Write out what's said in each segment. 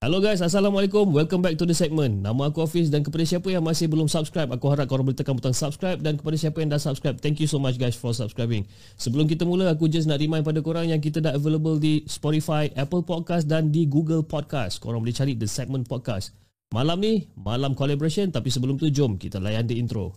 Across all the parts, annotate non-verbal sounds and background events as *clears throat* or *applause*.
Hello guys, Assalamualaikum. Welcome back to the segment. Nama aku Hafiz dan kepada siapa yang masih belum subscribe, aku harap korang boleh tekan butang subscribe dan kepada siapa yang dah subscribe, thank you so much guys for subscribing. Sebelum kita mula, aku just nak remind pada korang yang kita dah available di Spotify, Apple Podcast dan di Google Podcast. Korang boleh cari the segment podcast. Malam ni, malam collaboration tapi sebelum tu jom kita layan the intro.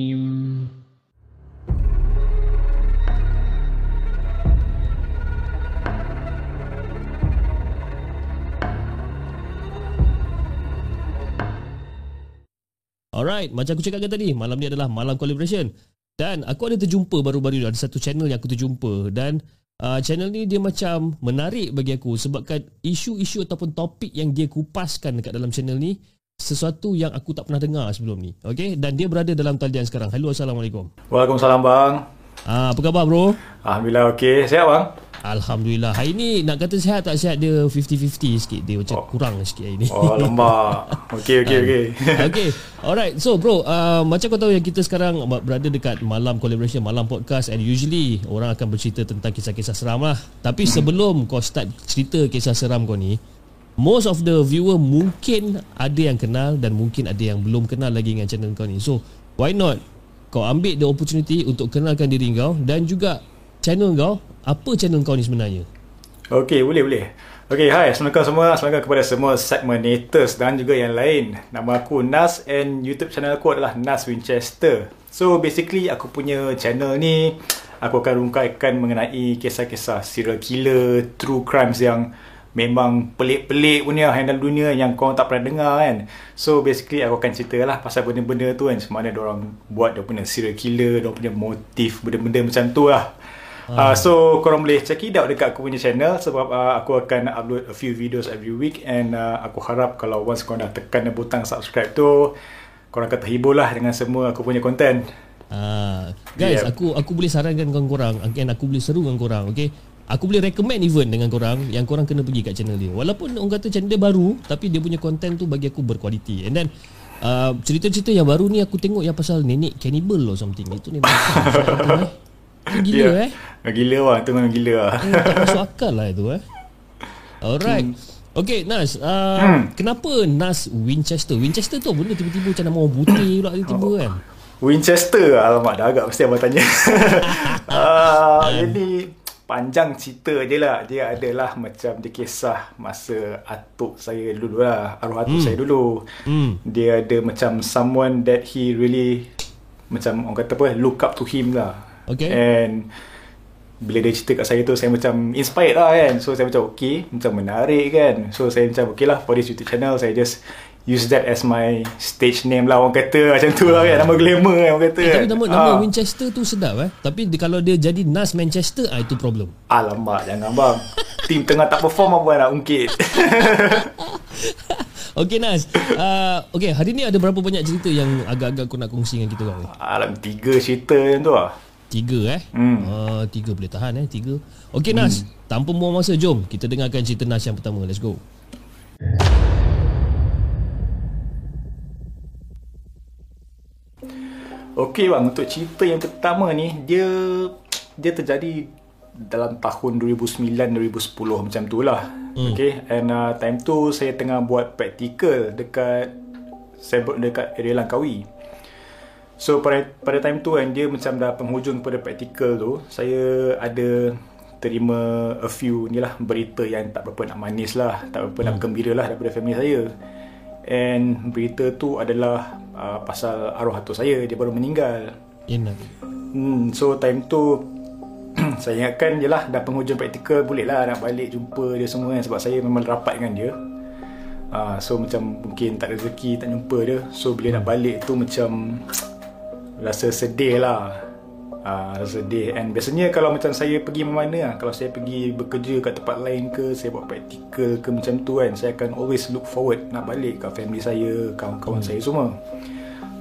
Alright, macam aku cakapkan tadi, malam ni adalah malam collaboration. Dan aku ada terjumpa baru-baru ni, ada satu channel yang aku terjumpa dan uh, channel ni dia macam menarik bagi aku sebabkan isu-isu ataupun topik yang dia kupaskan dekat dalam channel ni sesuatu yang aku tak pernah dengar sebelum ni. Okay, dan dia berada dalam talian sekarang. Hello, Assalamualaikum. Waalaikumsalam bang. Ah, apa khabar bro? Alhamdulillah okey. Sihat bang? Alhamdulillah. Hari ni nak kata sihat tak sihat dia 50-50 sikit. Dia macam oh. kurang sikit hari ni. Oh lembak. Okey okey okey. *laughs* okay. Alright. So bro, uh, macam kau tahu yang kita sekarang berada dekat malam collaboration, malam podcast and usually orang akan bercerita tentang kisah-kisah seram lah. Tapi hmm. sebelum kau start cerita kisah seram kau ni, most of the viewer mungkin ada yang kenal dan mungkin ada yang belum kenal lagi dengan channel kau ni. So, why not kau ambil the opportunity untuk kenalkan diri kau dan juga channel kau apa channel kau ni sebenarnya Okey, boleh boleh. Okey, hai. Assalamualaikum semua. Assalamualaikum kepada semua segmenators dan juga yang lain. Nama aku Nas and YouTube channel aku adalah Nas Winchester. So, basically aku punya channel ni aku akan rungkaikan mengenai kisah-kisah serial killer, true crimes yang memang pelik-pelik punya handle dunia yang kau tak pernah dengar kan. So basically aku akan cerita lah pasal benda-benda tu kan. Semana orang buat dia punya serial killer, dia punya motif, benda-benda macam tu lah. Uh, so korang boleh check it out dekat aku punya channel sebab uh, aku akan upload a few videos every week and uh, aku harap kalau once korang dah tekan butang subscribe tu korang akan terhibur lah dengan semua aku punya content. Uh, guys, yeah. aku aku boleh sarankan korang, again aku boleh seru dengan korang, okay? Aku boleh recommend even dengan korang yang korang kena pergi kat channel dia. Walaupun orang kata channel dia baru, tapi dia punya content tu bagi aku berkualiti. And then uh, cerita-cerita yang baru ni aku tengok yang pasal nenek cannibal or something. Itu ni *laughs* macam Gila yeah. eh? Gila lah. Itu memang gila lah. Eh, Tak masuk akal lah itu eh. *laughs* Alright. Hmm. Okay Nas uh, hmm. Kenapa Nas Winchester? Winchester tu benda tiba-tiba Macam nama orang putih pula Tiba-tiba oh. kan? Winchester? Alamak dah agak Mesti abang tanya. Uh, *laughs* Jadi Panjang cerita je lah. Dia adalah Macam dia kisah Masa Atuk saya dulu lah. Arwah atuk hmm. saya dulu. Hmm. Dia ada macam Someone that he really Macam orang kata apa Look up to him lah Okay. And bila dia cerita kat saya tu saya macam inspired lah kan. So saya macam okay, macam menarik kan. So saya macam okay lah for this YouTube channel saya just use that as my stage name lah orang kata. *laughs* Macam tu lah kan nama glamour kan orang kata eh, tapi nama, nama ah. Winchester tu sedap eh. Tapi di, kalau dia jadi Nas Manchester ah, itu problem. Alamak jangan bang. Team tengah tak perform apa nak ungkit? *laughs* Okay Nas. Uh, Okay hari ni ada berapa banyak cerita yang agak-agak kau nak kongsi dengan kita kau alam tiga cerita yang tu lah Tiga eh? Hmm. uh, Tiga boleh tahan eh? Tiga. Okay Nas. Hmm. Tanpa buang masa Jom. Kita dengarkan cerita Nas yang pertama. Let's go. Okay bang Untuk cerita yang pertama ni Dia Dia terjadi Dalam tahun 2009-2010 Macam tu lah. Hmm. Okay And uh, time tu Saya tengah buat practical Dekat Saya buat dekat area Langkawi So pada pada time tu kan dia macam dah penghujung pada praktikal tu, saya ada terima a few ni lah berita yang tak berapa nak manis lah, tak berapa hmm. nak gembira lah daripada family saya. And berita tu adalah uh, pasal arwah atuk saya, dia baru meninggal. Inna. Hmm, so time tu *clears throat* saya ingatkan je lah dah penghujung praktikal boleh lah nak balik jumpa dia semua kan sebab saya memang rapat dengan dia. Uh, so macam mungkin tak rezeki tak jumpa dia. So bila nak balik tu macam rasa sedih lah. Uh, rasa sedih and biasanya kalau macam saya pergi mana lah kalau saya pergi bekerja kat tempat lain ke saya buat praktikal ke macam tu kan saya akan always look forward nak balik kat family saya kawan-kawan hmm. saya semua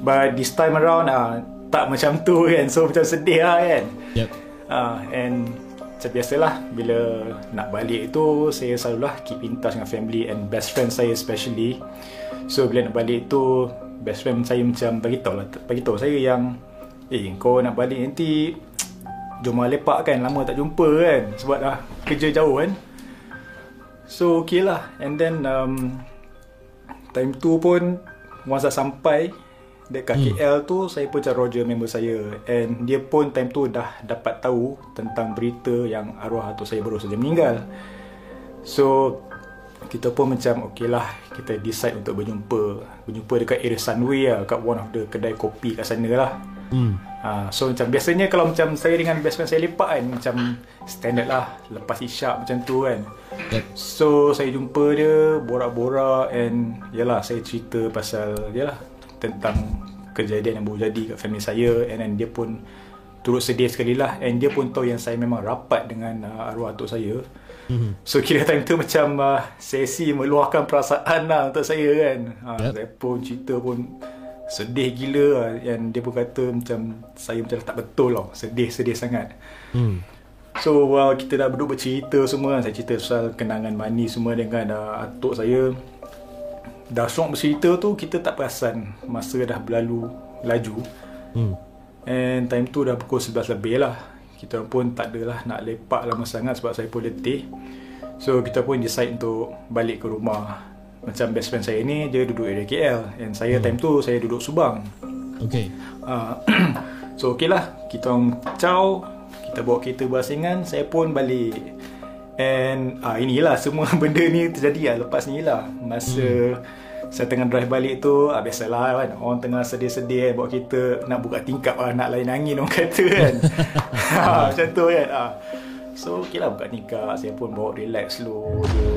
but this time around uh, tak macam tu kan so macam sedih lah kan Yep. uh, and biasalah bila nak balik tu saya selalulah keep in touch dengan family and best friend saya especially. So bila nak balik tu best friend saya macam beritahu lah beritahu saya yang eh kau nak balik nanti *tsk* jom lepak kan lama tak jumpa kan sebab dah kerja jauh kan. So okay lah. And then um, time tu pun once dah sampai dekat hmm. KL tu saya pun cari Roger member saya and dia pun time tu dah dapat tahu tentang berita yang arwah atuk saya baru saja meninggal so kita pun macam okey lah kita decide untuk berjumpa berjumpa dekat area Sunway lah kat one of the kedai kopi kat sana lah hmm. ha, so macam biasanya kalau macam saya dengan best friend saya lepak kan macam standard lah lepas isyak macam tu kan Yep. so saya jumpa dia borak-borak and yalah saya cerita pasal yalah tentang kejadian yang baru jadi kat family saya. And then dia pun turut sedih sekali lah and dia pun tahu yang saya memang rapat dengan uh, arwah atuk saya. Mm-hmm. so kira time tu macam uh, sesi meluahkan perasaan lah untuk saya kan. Uh, yep. saya pun cerita pun sedih gila. Lah and dia pun kata macam saya macam tak betul lah sedih-sedih sangat. Mm. So uh, kita dah duduk bercerita semua. Saya cerita soal kenangan manis semua dengan uh, atuk saya Dah syok bercerita tu kita tak perasan Masa dah berlalu laju. Hmm. And time tu dah pukul 11 lebih lah. Kita pun tak adalah nak lepak lama sangat Sebab saya pun letih. So kita pun decide untuk balik ke rumah. Macam best friend saya ni Dia duduk area KL And saya hmm. time tu saya duduk Subang. Okay. Uh, *clears throat* So okay lah. Kita orang caw kita bawa kereta berasingan saya pun balik. And ah inilah semua *laughs* benda ni terjadi lah. Lepas ni lah masa hmm. Saya tengah drive balik tu ah, biasalah kan orang tengah sedih-sedih bawa kereta nak buka tingkap lah nak lain angin orang kata kan ha, *laughs* macam tu kan ah. so ok lah buka tingkap saya pun bawa relax slow je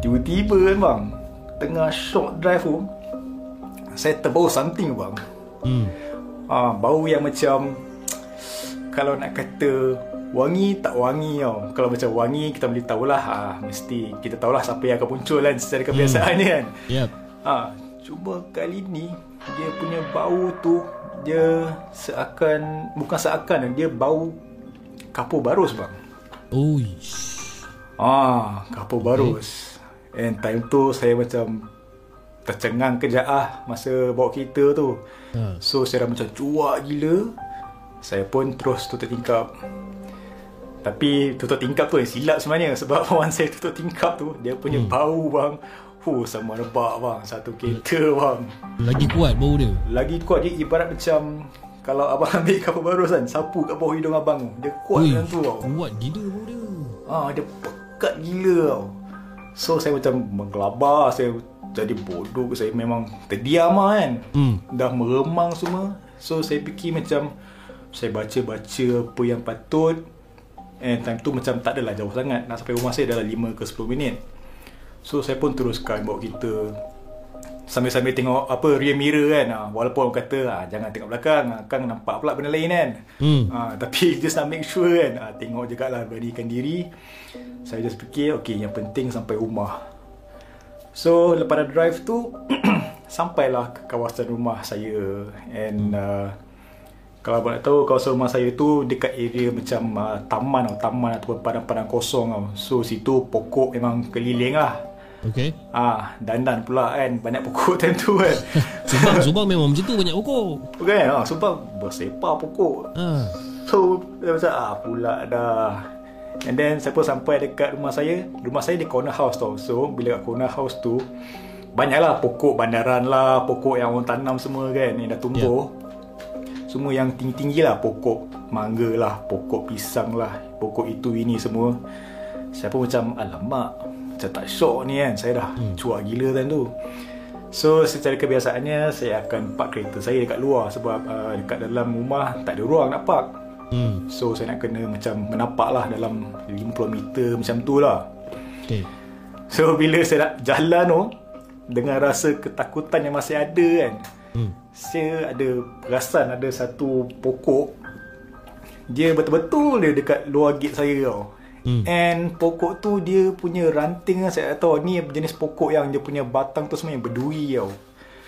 tiba-tiba kan bang tengah short drive tu saya terbau something bang hmm. ah, bau yang macam kalau nak kata wangi tak wangi tau kalau macam wangi kita boleh tahulah ha, mesti kita tahulah siapa yang akan muncul kan secara hmm. kan yep. ha, cuba kali ni dia punya bau tu dia seakan bukan seakan dia bau kapur barus bang Uish. Ah, kapur barus. Okay. And time tu saya macam tercengang kejap ah masa bawa kereta tu. Ha. So saya dah macam cuak gila. Saya pun terus tutup tingkap Tapi tutup tingkap tu yang silap sebenarnya. Sebab *laughs* kawan saya tutup tingkap tu Dia punya hmm. bau bang. Huh, sama rebak bang. Satu kereta bang. Lagi kuat bau dia. Lagi kuat. Dia ibarat macam Kalau abang *laughs* ambil kapal baru kan Sapu kat bawah hidung abang Dia kuat Ui, macam tu tau. Kuat gila bau dia. Ah, Dia pekat gila tau. So saya macam menggelabar Saya jadi bodoh Saya memang terdiam lah kan. Hmm. Dah meremang semua. So saya fikir macam saya baca-baca apa yang patut and time tu macam tak adalah jauh sangat. Nak sampai rumah saya dalam 5 ke 10 minit. So saya pun teruskan bawa kita sambil-sambil tengok apa rear mirror kan. Ah, walaupun orang kata ah, jangan tengok belakang. Ah, kan nampak pula benda lain kan. Hmm. tapi *laughs* just nak make sure kan. Tengok juga lah beranikan diri. Saya just fikir ok yang penting sampai rumah. So lepas dah drive tu *clears throat* sampailah ke kawasan rumah saya. And uh, kalau abang nak tahu kawasan rumah saya tu dekat area macam uh, taman atau taman ataupun padang-padang kosong tau. So situ pokok memang keliling lah. Okay. Ah, dandan pula kan banyak pokok time tu kan. *laughs* Subang Subang memang macam tu banyak pokok. Okay, ah, Subang bersepah pokok. Ah. So macam ah pula dah. And then pun sampai dekat rumah saya. Rumah saya di corner house tau. So bila kat corner house tu banyaklah pokok bandaran lah, pokok yang orang tanam semua kan yang dah tumbuh. Yeah semua yang tinggi-tinggi lah pokok mangga lah pokok pisang lah pokok itu ini semua saya pun macam alamak macam tak syok ni kan saya dah hmm. cuak gila kan tu So secara kebiasaannya saya akan park kereta saya dekat luar sebab uh, dekat dalam rumah tak ada ruang nak park. Hmm. So saya nak kena macam menapak lah dalam 50 meter macam tu lah. Okay. So bila saya nak jalan tu dengan rasa ketakutan yang masih ada kan. Hmm. Saya ada perasan ada satu pokok dia betul-betul dia dekat luar gate saya tau. Hmm. And pokok tu dia punya ranting lah, saya tak tahu ni jenis pokok yang dia punya batang tu semua yang berduri tau.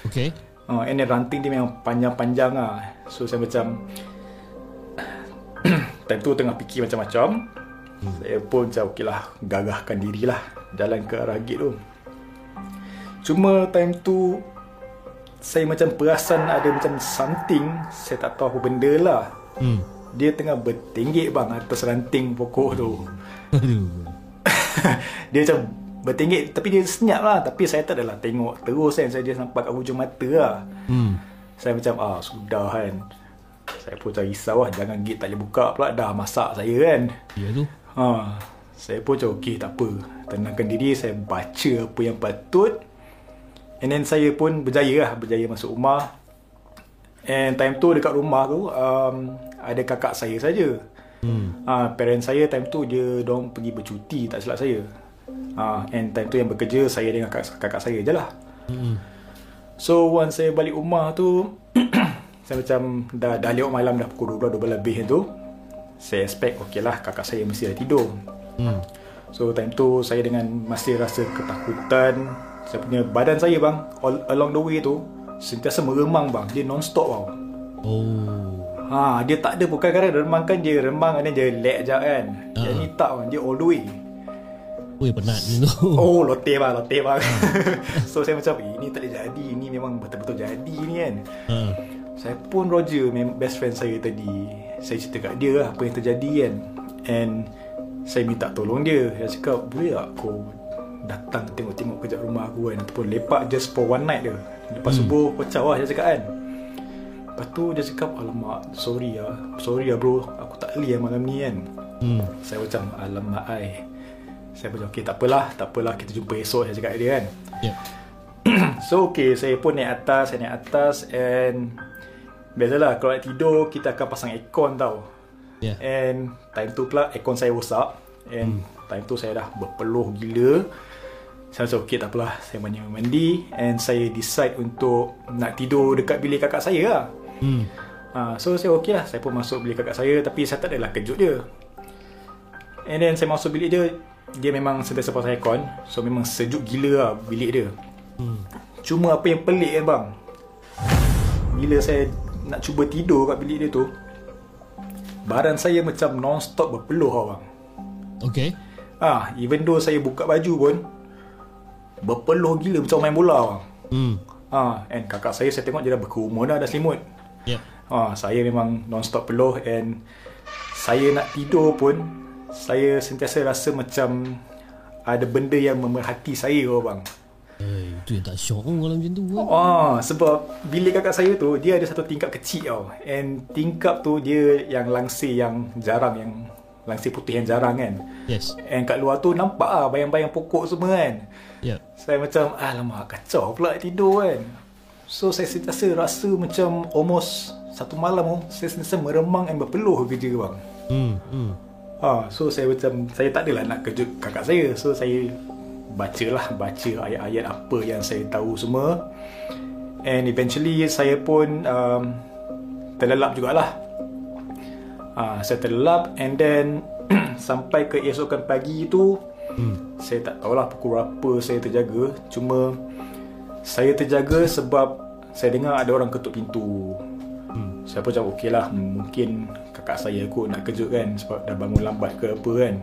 Okay. Uh, and then ranting dia memang panjang-panjang lah. So saya macam *clears throat* time tu tengah fikir macam-macam. Hmm. Saya pun macam okey lah gagahkan diri lah jalan ke arah gate tu. Cuma time tu saya macam perasan ada macam something saya tak tahu apa benda lah. Hmm. Dia tengah bertinggik bang atas ranting pokok tu. *laughs* Dia macam bertinggik tapi dia senyap lah tapi saya tak adalah tengok terus kan saya dia nampak kat hujung mata lah. Hmm. Saya macam ah sudah kan. Saya pun macam risau lah jangan gate tak boleh buka pula dah masak saya kan. Ya tu. Ha, saya pun macam okey tak apa. Tenangkan diri saya baca apa yang patut. And then saya pun berjaya lah berjaya masuk rumah. And time tu dekat rumah tu um, ada kakak saya saja. Hmm. Ah, parents saya time tu dia dong pergi bercuti tak silap saya. Ah, and time tu yang bekerja saya dengan kakak, kakak saya je lah. Hmm. So once saya balik rumah tu *clears throat* saya macam dah dah lewat malam dah pukul 12 12 lebih tu. Saya expect okey lah kakak saya mesti dah tidur. Hmm. So time tu saya dengan masih rasa ketakutan. Saya punya badan saya bang all, along the way tu sentiasa meremang bang. Dia non-stop tau. Oh. Ha, dia tak ada pun kadang-kadang remang kan dia remang and then dia lag je kan. Ah. Yang ni tak bang, dia all the way. Ui penat ni tu. *laughs* Oh, *laughs* loteh bang, loteh bang. *laughs* so saya macam, "Eh, ini tak boleh jadi. Ini memang betul-betul jadi ni kan. Ha. Saya pun Roger, best friend saya tadi. Saya cerita kat dia lah apa yang terjadi kan. And saya minta tolong dia. Dia cakap, boleh tak kau datang tengok-tengok kejap rumah aku kan. Ataupun lepak just for one night je. Lepas hmm. subuh, caw lah dia cakap kan. Lepas tu dia cakap, alamak, sorry lah. Sorry lah bro, aku tak boleh malam ni kan. Hmm. Saya macam, alamak ai. Saya macam, okay tak apalah, tak apalah, kita jumpa esok saya cakap dia kan. Ya. *clears throat* So okay Saya pun naik atas Saya naik atas And Biasalah Kalau nak tidur Kita akan pasang aircon tau Ya. And Time tu pula Aircon saya rosak. And hmm. Time tu saya dah berpeluh gila. Saya macam okay tak apalah. Saya mandi mandi. And saya decide untuk Nak tidur dekat bilik kakak saya lah. Hmm. ha, So saya okay lah. Saya pun masuk bilik kakak saya. Tapi saya tak adalah kejut dia. And then saya masuk bilik dia Dia memang sentiasa pasang aircon. So memang sejuk gila lah bilik dia. Hmm. Cuma apa yang pelik kan bang? Bila saya nak cuba tidur kat bilik dia tu Badan saya macam non-stop berpeluh bang Okay. Ah, Even though saya buka baju pun Berpeluh gila macam main bola bang Hmm. ah, And kakak saya saya tengok dia dah berkerumun dah, dah selimut Ya. ah, Saya memang non-stop peluh And Saya nak tidur pun Saya sentiasa rasa macam Ada benda yang memerhati saya tau bang Eh, itu yang tak syok pun kalau macam tu. kan? Ah, sebab bilik kakak saya tu dia ada satu tingkap kecil tau. And tingkap tu dia yang langsir yang jarang yang langsir putih yang jarang kan. Yes. And kat luar tu nampak ah bayang-bayang pokok semua kan. Ya. Saya macam alamak kacau pula tidur kan. So saya sentiasa rasa macam almost satu malam tu saya sentiasa meremang and berpeluh kerja bang. Hmm. Hmm. Ha, so saya macam saya tak adalah nak kejut kakak saya. So saya bacalah baca ayat-ayat apa yang saya tahu semua. And eventually saya pun um, terlelap jugalah. Ha, saya terlelap and then *clears throat* sampai ke esokan pagi tu hmm. saya tak tahulah pukul berapa saya terjaga. Cuma saya terjaga sebab saya dengar ada orang ketuk pintu. Hmm. Saya pun macam okey lah Mungkin kakak saya kot nak kejut kan Sebab dah bangun lambat ke apa kan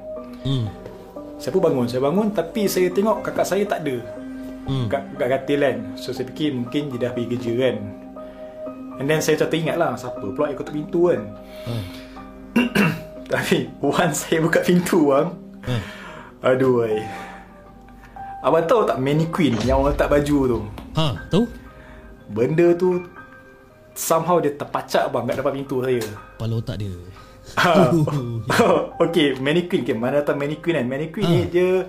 Hmm. Saya pun bangun Saya bangun tapi saya tengok kakak saya tak ada Hmm. Kat, kat katil kan So saya fikir mungkin dia dah pergi kerja kan And then saya macam teringat lah Siapa pula yang ketuk pintu kan Hmm. *coughs* Tapi once saya buka pintu bang Hmm. Aduh ay. Abang tahu tak mannequin yang orang letak baju tu Ha, tahu? Benda tu Somehow dia terpacak bang kat depan pintu saya Kepala otak dia. Ah, *laughs* okay, mannequin okay, Mana datang mannequin kan Mannequin Ah. ni dia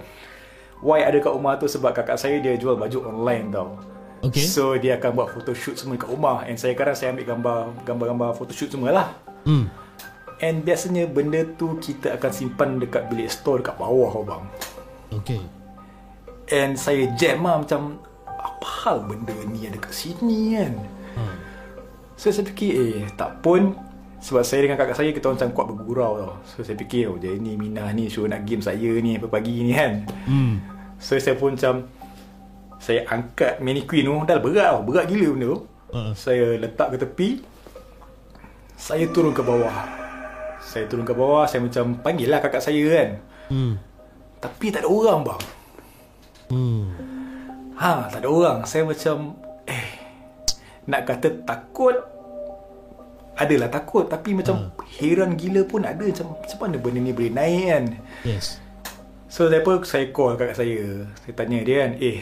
Why ada kat rumah tu Sebab kakak saya dia jual baju online tau Okay. So dia akan buat photoshoot semua kat rumah And saya kadang saya ambil gambar Gambar-gambar photoshoot semua lah Hmm. And biasanya benda tu kita akan simpan dekat bilik store dekat bawah bang Okay. And saya jam lah macam Apa hal benda ni ada kat sini kan Hmm. So saya fikir eh tak pun Sebab saya dengan kakak saya kita orang macam kuat bergurau tau. So saya fikir oh dia ni Minah ni suruh nak game saya ni pagi ni kan. Hmm. So saya pun macam Saya angkat mannequin tu Dah berat tau. Berat gila benda tu. Uh, Saya letak ke tepi. Saya turun ke bawah. Saya turun ke bawah Saya macam panggil lah kakak saya kan. Hmm. Tapi tak ada orang bang. Hmm. Ha tak ada orang. Saya macam Eh Nak kata takut Adalah takut. Tapi macam Heran gila pun ada. Macam Macam mana benda ni boleh naik kan? Yes. So saya pun Saya call kakak saya. Saya tanya dia kan Eh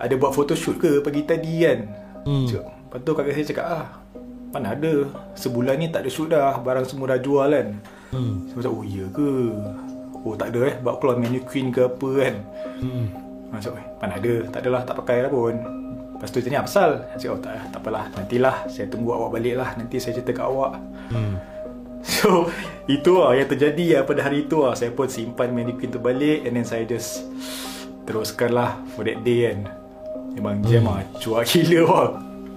Ada buat photoshoot ke Pagi tadi kan? Hmm. Cakap, Lepas tu kakak saya cakap ah Mana ada. Sebulan ni tak ada shoot dah. Barang semua dah jual kan? Hmm. Saya macam oh iya ke? Oh tak ada eh. Bawa keluar mannequin ke apa kan? Hmm. Macam eh, mana ada. Tak adalah tak pakai lah pun Lepas tu tanya apa pasal? Saya cakap oh tak, tak apalah Nantilah Saya tunggu awak balik lah Nanti saya cerita kat awak. Hmm. So *laughs* Itu lah yang terjadi lah Pada hari itu lah. Saya pun simpan mannequin tu balik And then saya just Teruskan lah For that day kan. Memang jam lah Cuak gila *laughs* lah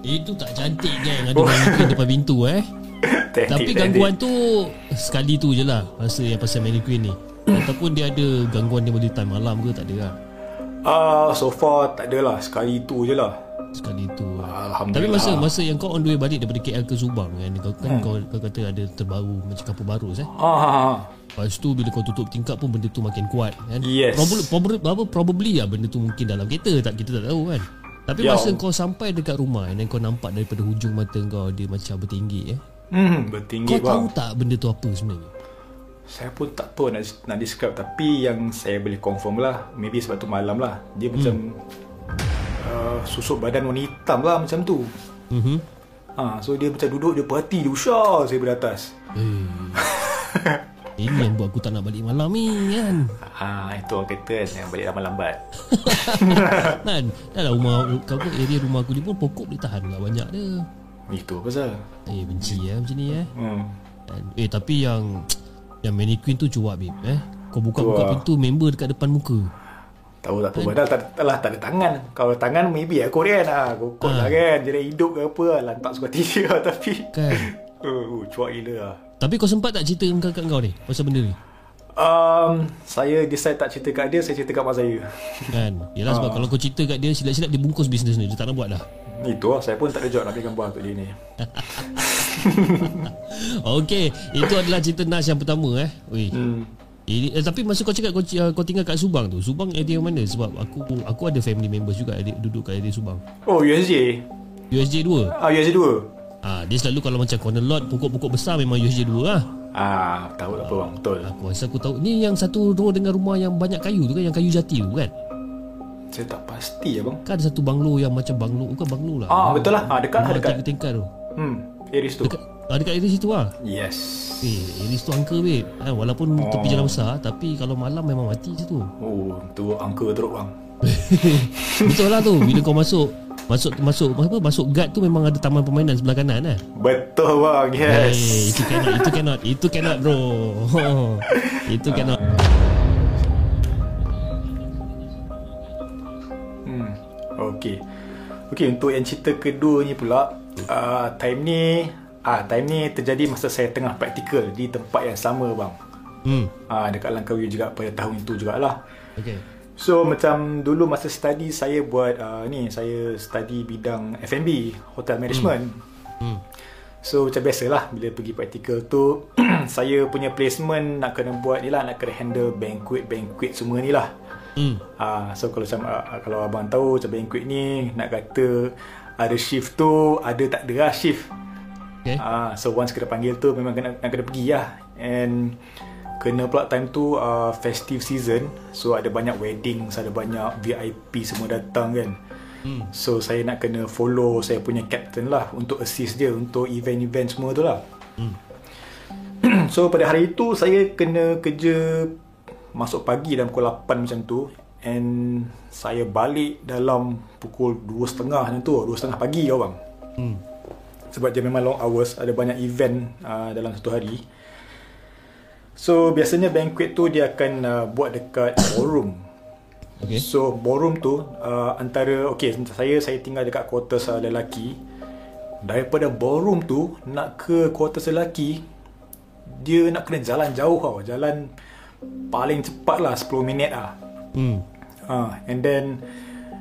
Itu tak cantik kan Ada mannequin depan pintu eh. *laughs* Teknik, Tapi gangguan tu Sekali tu je lah Rasa yang pasal mannequin ni. *coughs* Ataupun dia ada gangguan dia boleh time malam ke tak ada lah. Ah, So far tak adalah Sekali tu je lah Sekali tu Alhamdulillah. Tapi masa masa yang kau on the way balik Daripada KL ke Subang kan Kau kan kau, kau kata ada terbaru Macam kampung baru eh. Ah, ah, ah. Lepas tu bila kau tutup tingkap pun Benda tu makin kuat kan. Yes. Probably, probably, apa, probably lah Benda tu mungkin dalam kereta tak Kita tak tahu kan. Tapi Ya. masa kau sampai dekat rumah Dan kau nampak daripada hujung mata kau Dia macam bertinggi eh. Hmm, bertinggi Kau bang. tahu tak benda tu apa sebenarnya? Saya pun tak tahu nak, nak describe Tapi yang saya boleh confirm lah Maybe sebab tu malam lah. Dia macam uh, Susuk badan warna hitam lah macam tu. Mhm. ha, So dia macam duduk Dia perhati Dia usah saya dari atas Eh. Ini yang buat aku tak nak balik malam ni kan? Ha, Itu orang kata kan Yang balik lambat-lambat *laughs* Kan? Dah lah rumah Kau area rumah aku ni pun Pokok boleh tahan tak banyak dia. Itu pasal. Eh benci eh macam ni eh hmm. Eh tapi yang Yang mannequin tu cuak babe eh. Kau buka-buka Cuak. pintu Member dekat depan muka Tahu tak tahu Padahal tak, tak, lah, tak ada tangan. Kalau tangan maybe aku kan ha, Kokot Ha. lah kan Jadi hidup ke apa lah Lantak suka dia *laughs* lah Tapi. Kan. Uh, uh, Cuak gila lah. Tapi kau sempat tak cerita dengan kakak kau ni Pasal benda ni? Um, Saya decide tak cerita kat dia Saya cerita kat mak saya. Kan. Yelah sebab kalau kau cerita kat dia Silap-silap dia bungkus bisnes ni Dia tak nak buat dah Itu lah Saya pun tak ada job nak ambil gambar untuk dia ni. *laughs* Okay Itu adalah cerita Nas yang pertama eh. Weh hmm. Ini, eh, tapi masa kau cakap kau, uh, kau tinggal kat Subang tu Subang area mana? Sebab aku aku ada family members juga adik, Duduk kat area Subang. Oh USJ USJ 2 Ah USJ 2 ah, Dia selalu kalau macam corner lot Pokok-pokok besar memang USJ 2 lah. Ah Tahu tak apa bang Betul. Aku rasa aku tahu. Ni yang satu row dengan rumah yang banyak kayu tu kan Yang kayu jati tu kan? Saya tak pasti ya bang Kan ada satu banglo yang macam banglo Bukan banglo lah. Ah betul lah. Ah, Dekat lah dekat. tingkat tu. Hmm Aries tu Dekat, ah, dekat area situ lah Yes Eh, Iris tu angka babe eh, Walaupun oh. tepi jalan besar Tapi kalau malam memang mati situ Oh tu angka teruk bang *laughs* Betul lah tu Bila kau masuk Masuk masuk apa masuk guard tu memang ada taman permainan sebelah kanan eh. Betul bang Yes Hey, itu cannot, itu cannot, itu cannot bro. *laughs* itu cannot. Hmm. Okay. Okay untuk yang cerita kedua ni pula uh, time ni ah time ni terjadi masa saya tengah praktikal di tempat yang sama bang. Hmm. Ah dekat Langkawi juga pada tahun itu jugalah. Okay. So macam dulu masa study saya buat uh, ni saya study bidang F&B hotel management. Hmm. So macam biasalah bila pergi praktikal tu *clears throat* saya punya placement nak kena buat ni lah nak kena handle banquet banquet semua ni lah. Hmm. Ah, so kalau macam ah, kalau abang tahu macam banquet ni nak kata ada shift tu ada tak ada lah shift. Okay. Ah, so once kena panggil tu memang kena nak kena pergi lah. And kena pula time tu uh, festive season. So ada banyak wedding, ada banyak VIP semua datang kan. Hmm. So saya nak kena follow saya punya captain lah untuk assist dia untuk event-event semua tu lah. Hmm. *clears throat* so pada hari itu saya kena kerja masuk pagi dalam pukul 8 macam tu And saya balik dalam pukul 2.30 macam tu 2.30 pagi tau bang Hmm. Sebab dia memang long hours ada banyak event uh, dalam satu hari. So biasanya banquet tu dia akan uh, buat dekat *coughs* ballroom. Okay. so ballroom tu uh, antara okay saya saya tinggal dekat quarters uh, lelaki. Daripada ballroom tu nak ke quarters lelaki dia nak kena jalan jauh tau. Jalan paling cepat lah 10 minit lah. Hmm. Ha, and then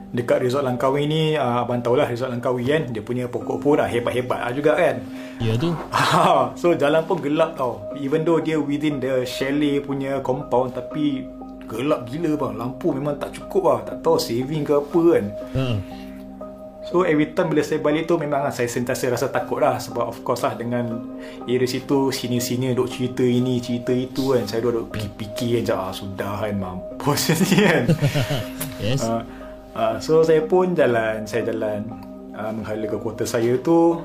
dekat resort Langkawi ni uh, abang tahulah resort Langkawi kan dia punya pokok pun dah hebat-hebat lah juga kan. Ya tu. Ha, *laughs* so jalan pun gelap tau. Even though dia within the chalet punya compound tapi gelap gila bang. Lampu memang tak cukup lah. Tak tahu saving ke apa kan. Ha. So every time bila saya balik tu memang saya sentiasa rasa takut lah sebab of course lah dengan area situ sini-sini duk cerita ini cerita itu kan saya duk duk fikir-fikir kan ah, sudah kan mampus *laughs* ni kan *laughs* Yes. Uh, uh, so saya pun jalan Saya jalan uh, Menghala ke quarter saya tu.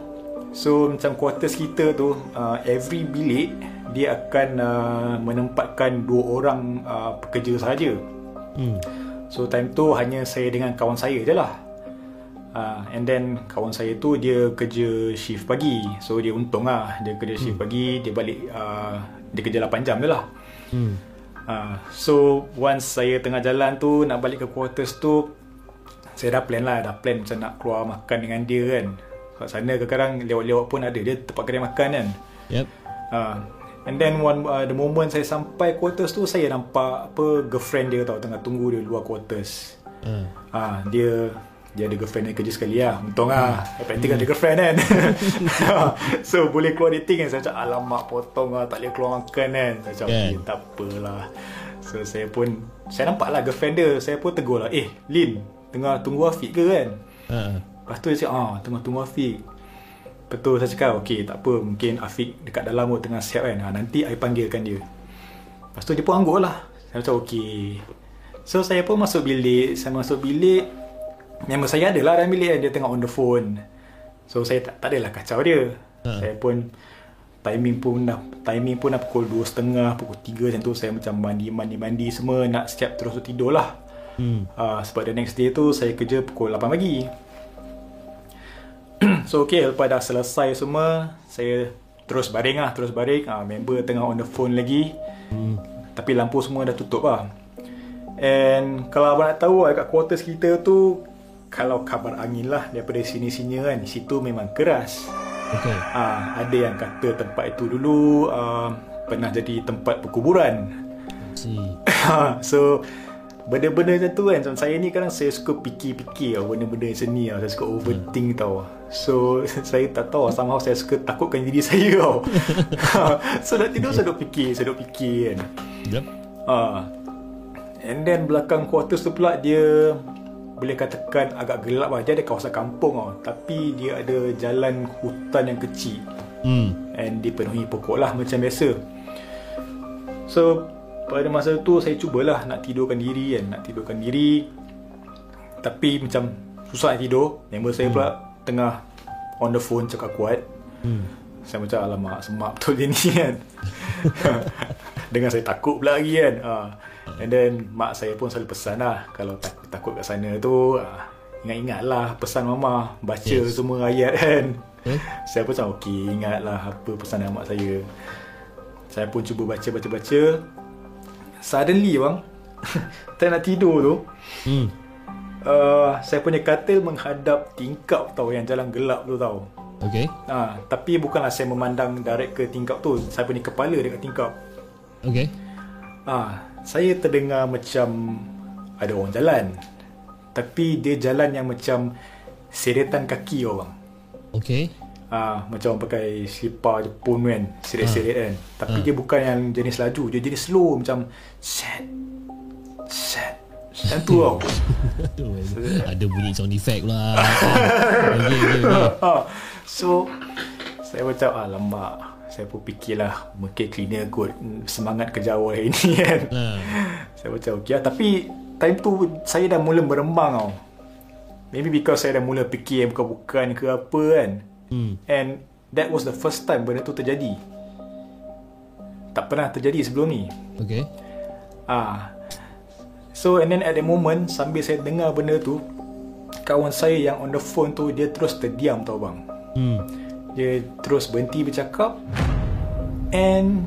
So macam quarters kita tu uh, Every bilik Dia akan uh, Menempatkan Dua orang uh, Pekerja sahaja. Hmm. So time tu Hanya saya dengan kawan saya je lah. Uh, And then Kawan saya tu Dia kerja shift pagi. So dia untung lah Dia kerja shift pagi Dia balik uh, Dia kerja 8 jam je lah. Hmm. Uh, so once saya tengah jalan tu nak balik ke quarters tu saya dah plan lah dah plan macam nak keluar makan dengan dia kan. Kat sana kadang-kadang lewat-lewat pun ada dia tempat kedai makan kan. Yep. uh, and then one uh, the moment saya sampai quarters tu saya nampak apa girlfriend dia tau tengah tunggu dia luar quarters. Ha. Ah, dia dia ada girlfriend dia kerja sekali lah Untung lah. Praktik ada girlfriend kan. *laughs* So boleh keluar dating kan. Saya cakap alamak potong lah Tak boleh keluar makan kan. Saya cakap Kan. okay, tak apalah. So saya pun Saya nampak lah girlfriend dia. Saya pun tegur lah Eh Lin Tengah tunggu Afiq ke kan? Ha. Lepas tu dia cakap ah, Tengah tunggu Afiq. Betul saya cakap Okay tak apa Mungkin Afiq dekat dalam tu Tengah siap kan? Ha, Nanti I panggilkan dia. Lepas tu dia pun angguk lah Saya macam okay So saya pun masuk bilik. Saya masuk bilik Member saya ada lah dalam bilik kan? Dia tengah on the phone. So saya tak, tak adalah kacau dia. Ha. Saya pun Timing pun dah Timing pun dah pukul 2.30 Pukul 3 macam tu Saya macam mandi mandi mandi semua Nak siap terus tidur lah Hmm. uh, Sebab the next day tu Saya kerja pukul 8 pagi *clears throat* So okay Lepas dah selesai semua Saya terus baring lah Terus baring uh, Member tengah on the phone lagi Hmm. Tapi lampu semua dah tutup lah And Kalau abang nak tahu lah, Kat quarters kita tu Kalau kabar angin lah Daripada sini-sini kan Situ memang keras Okay. Ah, Ada yang kata tempat itu dulu uh, Pernah jadi tempat perkuburan Si. *coughs* so benda-benda macam tu kan macam saya ni kadang saya suka fikir-fikir tau benda-benda macam ni tau. saya suka overthink tau so *laughs* saya tak tahu somehow saya suka takutkan diri saya tau *laughs* *laughs* so nak tidur saya duk fikir saya duk fikir kan Yep. Ah. And then belakang quarters tu pula dia boleh katakan agak gelap lah. Dia ada kawasan kampung tau. Tapi dia ada jalan hutan yang kecil. Hmm. And dipenuhi pokok lah macam biasa. So pada masa tu saya cubalah nak tidurkan diri kan. Nak tidurkan diri. Tapi macam susah nak tidur. Member saya pula tengah on the phone cakap kuat. Hmm. Saya macam alamak semak betul dia ni *laughs* kan *laughs* Dengan saya takut pula lagi kan ha. And then mak saya pun selalu pesan lah Kalau tak, takut kat sana tu ha, Ingat-ingat lah pesan mama Baca yes. Semua ayat kan Eh? Saya pun macam okey ingat lah apa pesanan mak saya Saya pun cuba baca-baca-baca Suddenly bang *laughs* Saya nak tidur tu Hmm. uh, Saya punya katil menghadap tingkap tau Yang jalan gelap tu tau Okay. Ha, tapi bukanlah saya memandang direct ke tingkap tu. Saya punya kepala dekat tingkap. Okay. Ha, saya terdengar macam ada orang jalan. Tapi dia jalan yang macam seretan kaki orang. Okay. Ha, macam orang pakai slipper Jepun kan. Seret-seret kan. Tapi dia bukan yang jenis laju. Dia jenis slow macam set. Set. Macam tu tau. *laughs* Ada bunyi sound effect pula. okay, okay, okay. so saya macam alamak saya pun fikirlah mungkin cleaner kot semangat kerja awal hari ni kan saya macam okey lah tapi time tu saya dah mula berembang tau maybe because saya dah mula fikir yang bukan-bukan ke apa kan Hmm. and that was the first time benda tu terjadi. Tak pernah terjadi sebelum ni. Okay. Ah, So and then at the moment Sambil saya dengar benda tu Kawan saya yang on the phone tu Dia terus terdiam tau bang. Hmm. Dia terus berhenti bercakap. And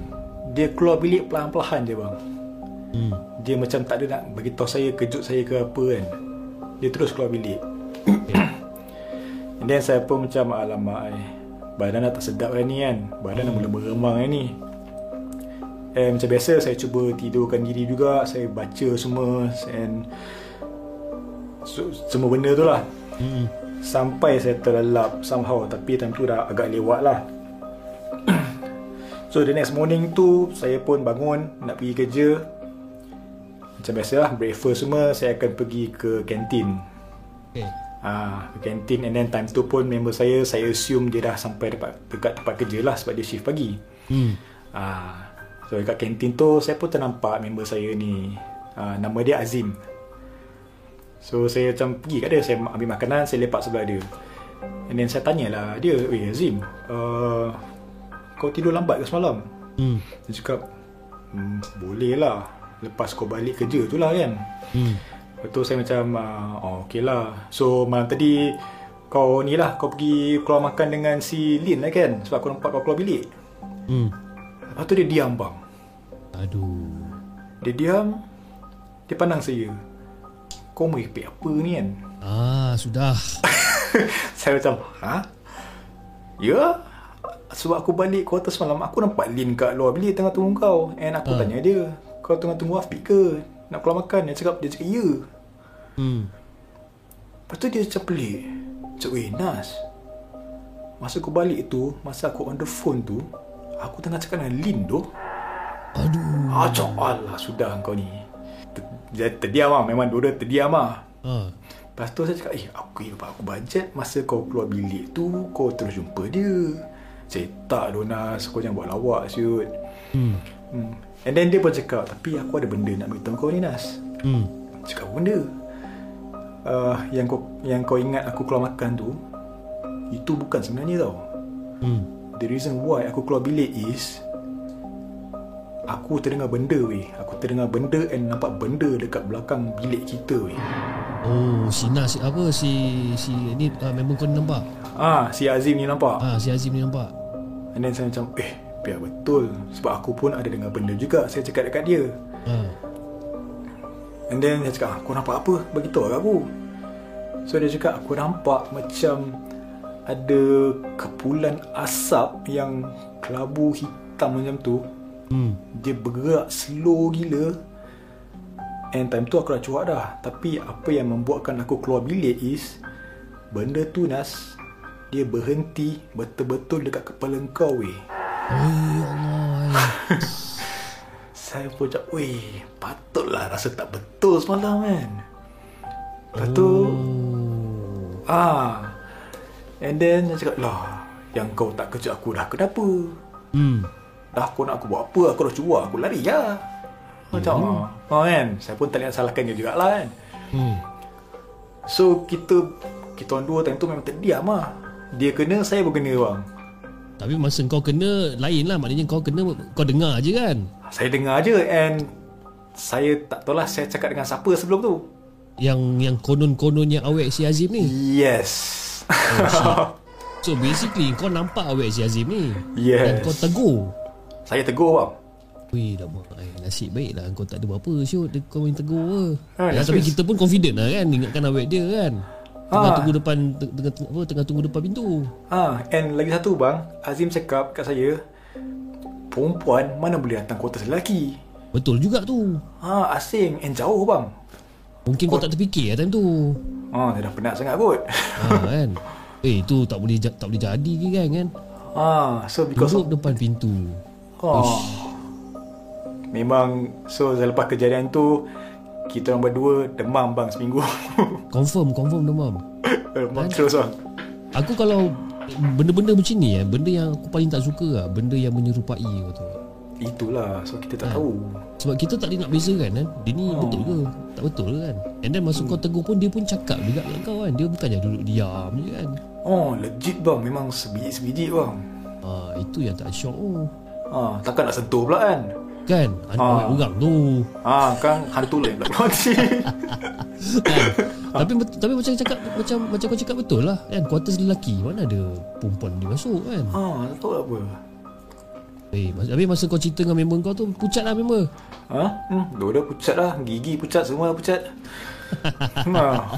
Dia keluar bilik perlahan-perlahan je bang. Hmm. Dia macam tak ada nak beritahu saya Kejut saya ke apa kan. Dia terus keluar bilik. And then saya pun macam Alamak eh, Badan dah tak sedap kan ni kan? Badan dah mula beremang kan ni. And macam biasa saya cuba tidurkan diri juga. Saya baca semua And so, Semua benda tu lah. Hmm. Sampai saya terlelap somehow. Tapi time tu dah agak lewat lah. *clears throat* So the next morning tu Saya pun bangun Nak pergi kerja. Macam biasa lah Breakfast semua Saya akan pergi ke kantin. Okay. Ah, ke kantin And then time tu pun Member saya Saya assume dia dah sampai dekat, dekat tempat kerja lah Sebab dia shift pagi Hmm. Ah, so dekat kantin tu saya pun ternampak member saya ni. Ah, nama dia Azim. So saya macam pergi kat dia, saya ambil makanan, saya lepak sebelah dia. And then saya tanyalah dia, "Weh Azim, uh, kau tidur lambat ke semalam?" Hmm. Dia cakap, hmm, "Boleh lah. Lepas kau balik kerja tu lah kan." Hmm. Lepas tu saya macam uh, Oh okey lah So malam tadi Kau ni lah Kau pergi keluar makan dengan si Lin lah kan Sebab aku nampak kau keluar bilik Hmm. Lepas tu dia diam bang Aduh. Dia diam Dia pandang saya Kau merepek apa ni kan Ah, sudah. *laughs* Saya macam Ha? Ya Sebab aku balik kuarter semalam Aku nampak Lin kat luar bilik Tengah tunggu kau And aku Ah. tanya dia Kau tengah tunggu Afiq ke Nak keluar makan Dia cakap Dia cakap ya Hmm. Lepas tu dia macam pelik Cakap weh Nas Masa aku balik tu Masa aku on the phone tu Aku tengah cakap dengan Lin tu Aduh. Ah, cak Allah sudah kau ni Ter, dia terdiam lah Memang dua terdiam lah Ah. Lepas tu saya cakap Eh aku apa aku bajet Masa kau keluar bilik tu Kau terus jumpa dia Saya tak Donas Kau jangan buat lawak siut Hmm. hmm. And then dia pun cakap Tapi aku ada benda nak beritahu kau ni Nas Hmm. Cakap apa benda uh, Yang kau yang kau ingat aku keluar makan tu Itu bukan sebenarnya tau Hmm. The reason why aku keluar bilik is Aku terdengar benda weh Aku terdengar benda and nampak benda dekat belakang bilik kita weh Oh, si Nas apa si si ni uh, member kau ni nampak? Ah, si Azim ni nampak Ah, si Azim ni nampak. And then saya macam Eh, biar betul. Sebab aku pun ada dengar benda juga. Saya cakap dekat dia. Ah. And then dia cakap "Ah, Kau nampak apa? Beritahu kat aku. So dia cakap Aku nampak macam Ada kepulan asap Yang kelabu hitam macam tu. Hmm. Dia bergerak slow gila. And time tu aku dah cuak dah. Tapi apa yang membuatkan aku keluar bilik is Benda tu Nas Dia berhenti Betul-betul dekat kepala kau weh Ya Allah. *laughs* Saya pun cakap Weh Patutlah rasa tak betul semalam kan Lepas tu Oh. Ah And then dia cakap Lah Yang kau tak kejut aku dah kenapa Hmm. Dah kau nak aku buat apa Aku dah cuak Aku lari lah Macam hmm. oh, kan Saya pun tak nak salahkan dia jugalah kan Hmm. So kita Kita orang dua time tu memang terdiam lah Dia kena Saya pun kena bang Tapi masa kau kena lain lah. Maknanya kau kena Kau dengar je kan? Saya dengar je And Saya tak tahu lah Saya cakap dengan siapa sebelum tu. Yang yang konon-kononnya awek si Azim ni? Yes. *laughs* So basically kau nampak awek si Azim ni? Yes. Dan kau tegur? Saya tegur bang. Weh dah buat. Eh, Nasib baik lah. Kau tak ada apa-apa Syut. Kau main tegur ke? Ha, ya, Tapi kita pun confident lah kan? Ingatkan awek dia kan Tengah Ah. tunggu depan te- tengah, apa, tengah tunggu depan pintu. Ah, And lagi satu bang. Azim cakap kat saya Perempuan mana boleh datang kota lelaki Betul juga tu. Ah, asing and jauh bang. Mungkin kau tak terfikir lah time tu. Ah, dia dah penat sangat kot. Ha, *laughs* kan? Eh tu tak boleh tak boleh jadi ke kan? Kan? Ah, so because of, Duduk depan pintu. Oh, Memang So selepas kejadian tu Kita orang berdua Demam bang seminggu. *laughs* Confirm Confirm demam. Demam terus bang. Aku kalau Benda-benda macam ni eh, Benda yang aku paling tak suka lah Benda yang menyerupai kau tahu Itulah So kita tak tahu. Sebab kita tak boleh nak bezakan kan Dia ni Oh. betul ke? Tak betul ke kan? And then masa kau tegur pun Dia pun cakap juga dengan kau kan? Dia bukannya duduk diam je kan? Oh legit bang. Memang sebiji-sebiji bang. Ah, Itu yang tak syok. Oh. Ah, takkan nak sentuh pula kan Kan Anak Ah. orang tu Ah kan hantu lain pula *laughs* kan? Tapi bet- tapi macam cakap macam macam kau cakap betul lah kan kuartus lelaki mana ada perempuan dia masuk kan. ah, tak tahu apa. Eh mas- tapi masa kau cerita dengan member kau tu pucat lah member. Ha? Hmm, dua pucat lah. Gigi pucat semua pucat. *laughs* ha.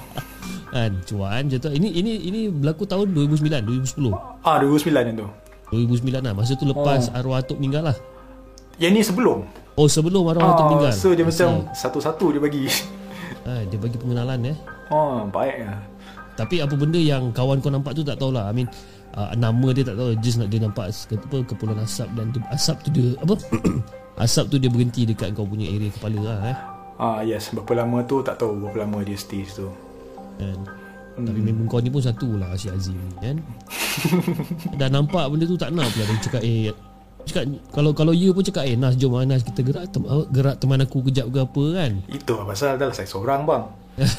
Kan cuan je tu. Ini ini ini berlaku tahun 2009 2010. Ah 2009 yang tu. 2009 lah Masa tu lepas oh. arwah atuk meninggal lah Yang ni sebelum. Oh sebelum arwah Ah, meninggal so dia I macam satu-satu dia bagi. *laughs* ah, Dia bagi pengenalan eh Oh, baik lah. Tapi apa benda yang kawan kau nampak tu tak tahulah I mean uh, Nama dia tak tahu Just nak dia nampak apa, Kepulauan asap Dan dia, asap tu dia Apa *coughs* Asap tu dia berhenti Dekat kau punya area kepala lah eh Ah yes, berapa lama tu tak tahu berapa lama dia stay situ. kan? Hmm. Tapi memang kau ni pun satu lah Si Azim ni kan *laughs* Dah nampak benda tu tak nak pula Dia cakap eh Cakap kalau kalau you pun cakap eh Nas jom ah, Nas kita gerak tem, gerak teman aku kejap ke apa kan Itu lah pasal dah lah saya seorang bang. *laughs*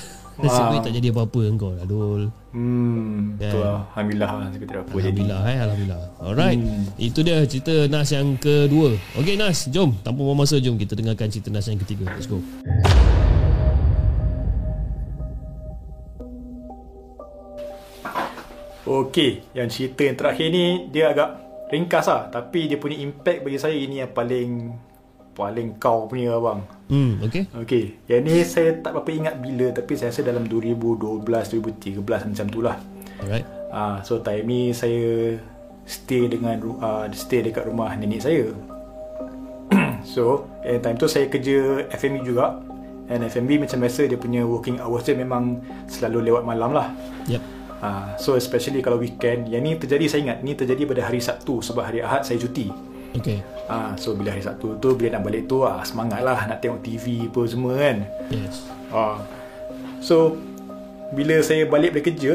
Nasib Ah. baik tak jadi apa-apa dengan kau lah Dul Hmm, Kan. tu lah. Alhamdulillah lah tidak apa jadi. Alhamdulillah eh Alhamdulillah Alright Hmm. Itu dia cerita Nas yang kedua Okay Nas Jom Tanpa buang masa Jom kita dengarkan cerita Nas yang ketiga Let's go Okey, yang cerita yang terakhir ni dia agak ringkas lah tapi dia punya impact bagi saya ini yang paling paling kau punya abang. Hmm okay Okey, yang ni saya tak berapa ingat bila tapi saya rasa dalam 2012 2013 macam tu lah. Alright Ah, so time ni saya stay dengan ah, stay dekat rumah nenek saya. *clears throat* so, and time tu saya kerja F&B juga. And F&B macam biasa dia punya working hours dia memang selalu lewat malam lah. Yep Ah, so especially kalau weekend, yang ni terjadi saya ingat ni terjadi pada hari Sabtu sebab hari Ahad saya cuti. Okay Ah, so bila hari Sabtu tu bila nak balik tu ah, semangat lah nak tengok TV apa semua kan. Yes Ah. So bila saya balik dari kerja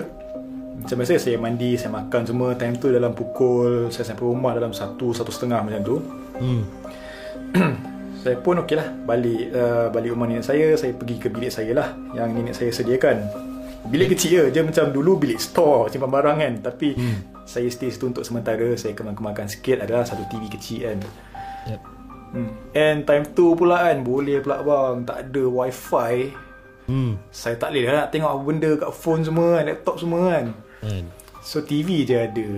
macam biasa saya mandi, saya makan semua time tu dalam pukul saya sampai rumah dalam satu satu setengah macam tu. Hmm *clears throat* Saya pun okey lah balik uh, balik rumah nenek saya, saya pergi ke bilik saya lah yang nenek saya sediakan. Bilik kecil je, dia macam dulu bilik store simpan barang kan. Tapi hmm. saya stay situ untuk sementara, saya kemas-kemaskan sikit adalah satu TV kecil kan. Yep Hmm. And time tu pula kan boleh pula bang, tak ada wifi. Hmm Saya tak boleh lah nak tengok apa benda kat phone semua kan, laptop semua kan. Kan So TV je ada.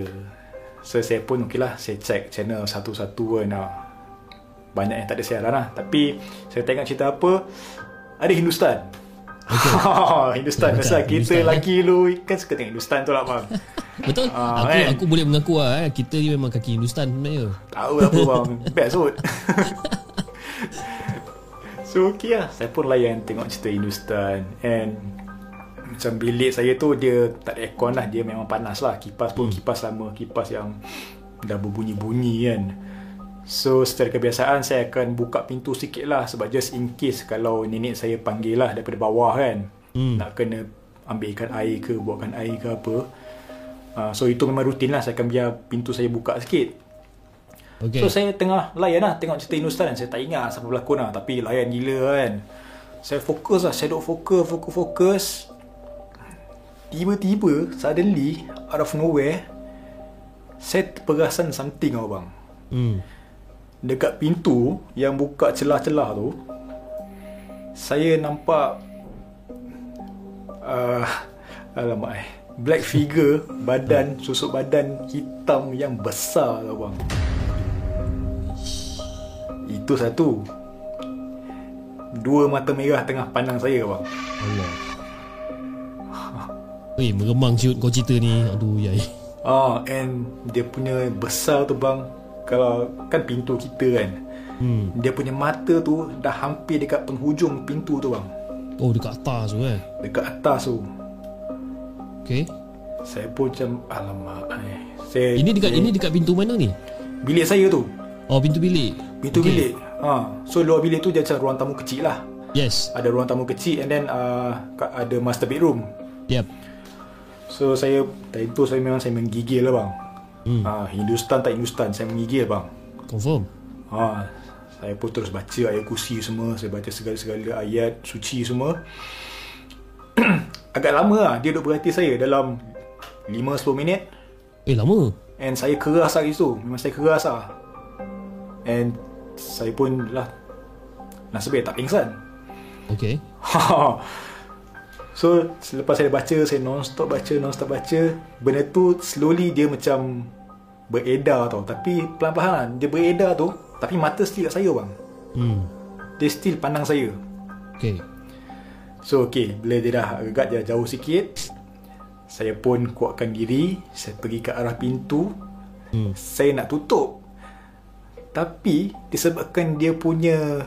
So saya pun okey lah, saya check channel satu-satu kan. Ah. Banyak yang tak ada siaran lah. Tapi saya tengok cerita apa, ada Hindustan. *laughs* Okay. Hindustan. Macam Pasal kita Hindustan, lelaki lu kan suka tengok Hindustan tu lah bang. *laughs* Betul Ah, Aku kan? aku boleh mengaku lah eh. Kita ni memang kaki Hindustan sebenarnya Tahu lah apa bang. *laughs* Best kot. so okey lah. Saya pun layan tengok cerita Hindustan. And macam bilik saya tu dia tak ada aircon lah. Dia memang panas lah. Kipas pun kipas lama. Kipas yang dah berbunyi-bunyi kan. So secara kebiasaan saya akan buka pintu sikit lah sebab just in case kalau nenek saya panggil lah daripada bawah kan. Hmm. Nak kena ambilkan air ke, buatkan air ke apa. Uh, so itu memang rutin lah. Saya akan biar pintu saya buka sikit. Okay So saya tengah layan lah tengok cerita Hindustan Saya tak ingat siapa berlakon lah Tapi layan gila kan Saya fokus lah Saya duk fokus Fokus fokus Tiba-tiba Suddenly Out of nowhere Saya terperasan something tau bang hmm. Dekat pintu Yang buka celah-celah tu Saya nampak uh, Alamak eh Black figure Badan Susuk badan Hitam yang besar tau bang. Itu satu. Dua mata merah tengah pandang saya bang. Allah *laughs* Weh meremang siut kau cerita ni. Aduh yai. Ah, and dia punya besar tu bang Kalau kan pintu kita kan hmm. Dia punya mata tu dah hampir dekat penghujung pintu tu bang. Oh dekat atas tu eh? Dekat atas tu. Okay Saya pun macam Alamak eh. saya, Ini dekat saya, ini dekat pintu mana ni? Bilik saya tu. Oh pintu bilik. Pintu okay. bilik. Ha. So luar bilik tu dia macam ruang tamu kecil lah. Yes. Ada ruang tamu kecil And then uh, Ada master bedroom. Yep. So saya Time tu saya memang Saya menggigil lah bang hmm. ha, Hindustan tak Hindustan. Saya menggigil bang. Confirm. Ha, Saya pun terus baca ayat kursi semua. Saya baca segala-segala ayat Suci semua. *clears throat* Agak lama lah Dia duduk berhati saya Dalam 5-10 minit. Eh lama? And saya keras lah itu Memang saya keras lah. And saya pun lah nasib baik tak pingsan. Okay. *laughs* So selepas saya baca Saya non-stop baca Non-stop baca Benda tu slowly dia macam Beredar tau. Tapi pelan-pelan lah, Dia beredar tu Tapi mata still kat saya bang. Hmm. Dia still pandang saya. Okay So okay Bila dia dah agak dia jauh sikit Saya pun kuatkan diri. Saya pergi ke arah pintu. Hmm. Saya nak tutup. Tapi Disebabkan dia punya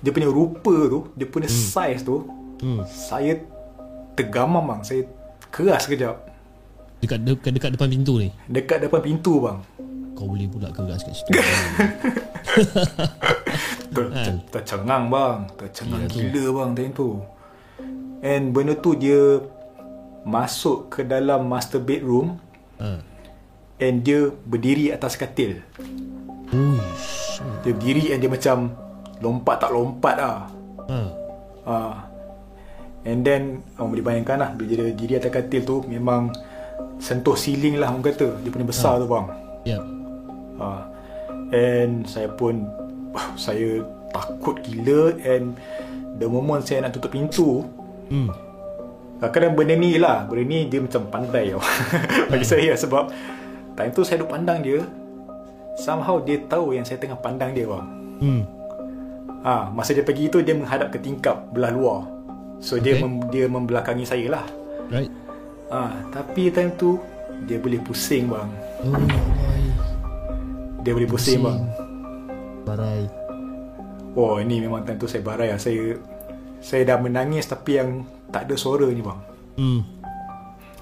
Dia punya rupa tu Dia punya hmm. size tu Hmm. Saya Tergamam bang. Saya keras sekejap Dekat, dekat, dekat depan pintu ni? Dekat depan pintu bang. Kau boleh pula keras kat situ? *laughs* Ter, Tercengang bang. Tercengang tu. gila bang time tu. And benda tu dia Masuk ke dalam master bedroom ha. And dia berdiri atas katil. Uish Dia berdiri and dia macam Lompat tak lompat lah ha. ha. And then Orang boleh bayangkan lah Bila dia diri atas katil tu Memang Sentuh ceiling lah orang kata. Dia punya besar tu bang. Yep ha. And saya pun Saya takut gila. And The moment saya nak tutup pintu Hmm. Kadang-kadang benda ni lah. Benda ni dia macam pandai tau. *laughs* Bagi saya sebab Time tu saya duk pandang dia. Somehow dia tahu yang saya tengah pandang dia bang. Hmm. Ha, Masa dia pergi tu Dia menghadap ke tingkap belah luar. So dia Okay. mem, dia membelakangi saya lah. Right ha, Tapi time tu Dia boleh pusing bang. Oh Dia boleh pusing, bang. Barai. Oh ini memang time tu saya barai lah. Saya Saya dah menangis Tapi yang Tak ada suara ni bang. Hmm.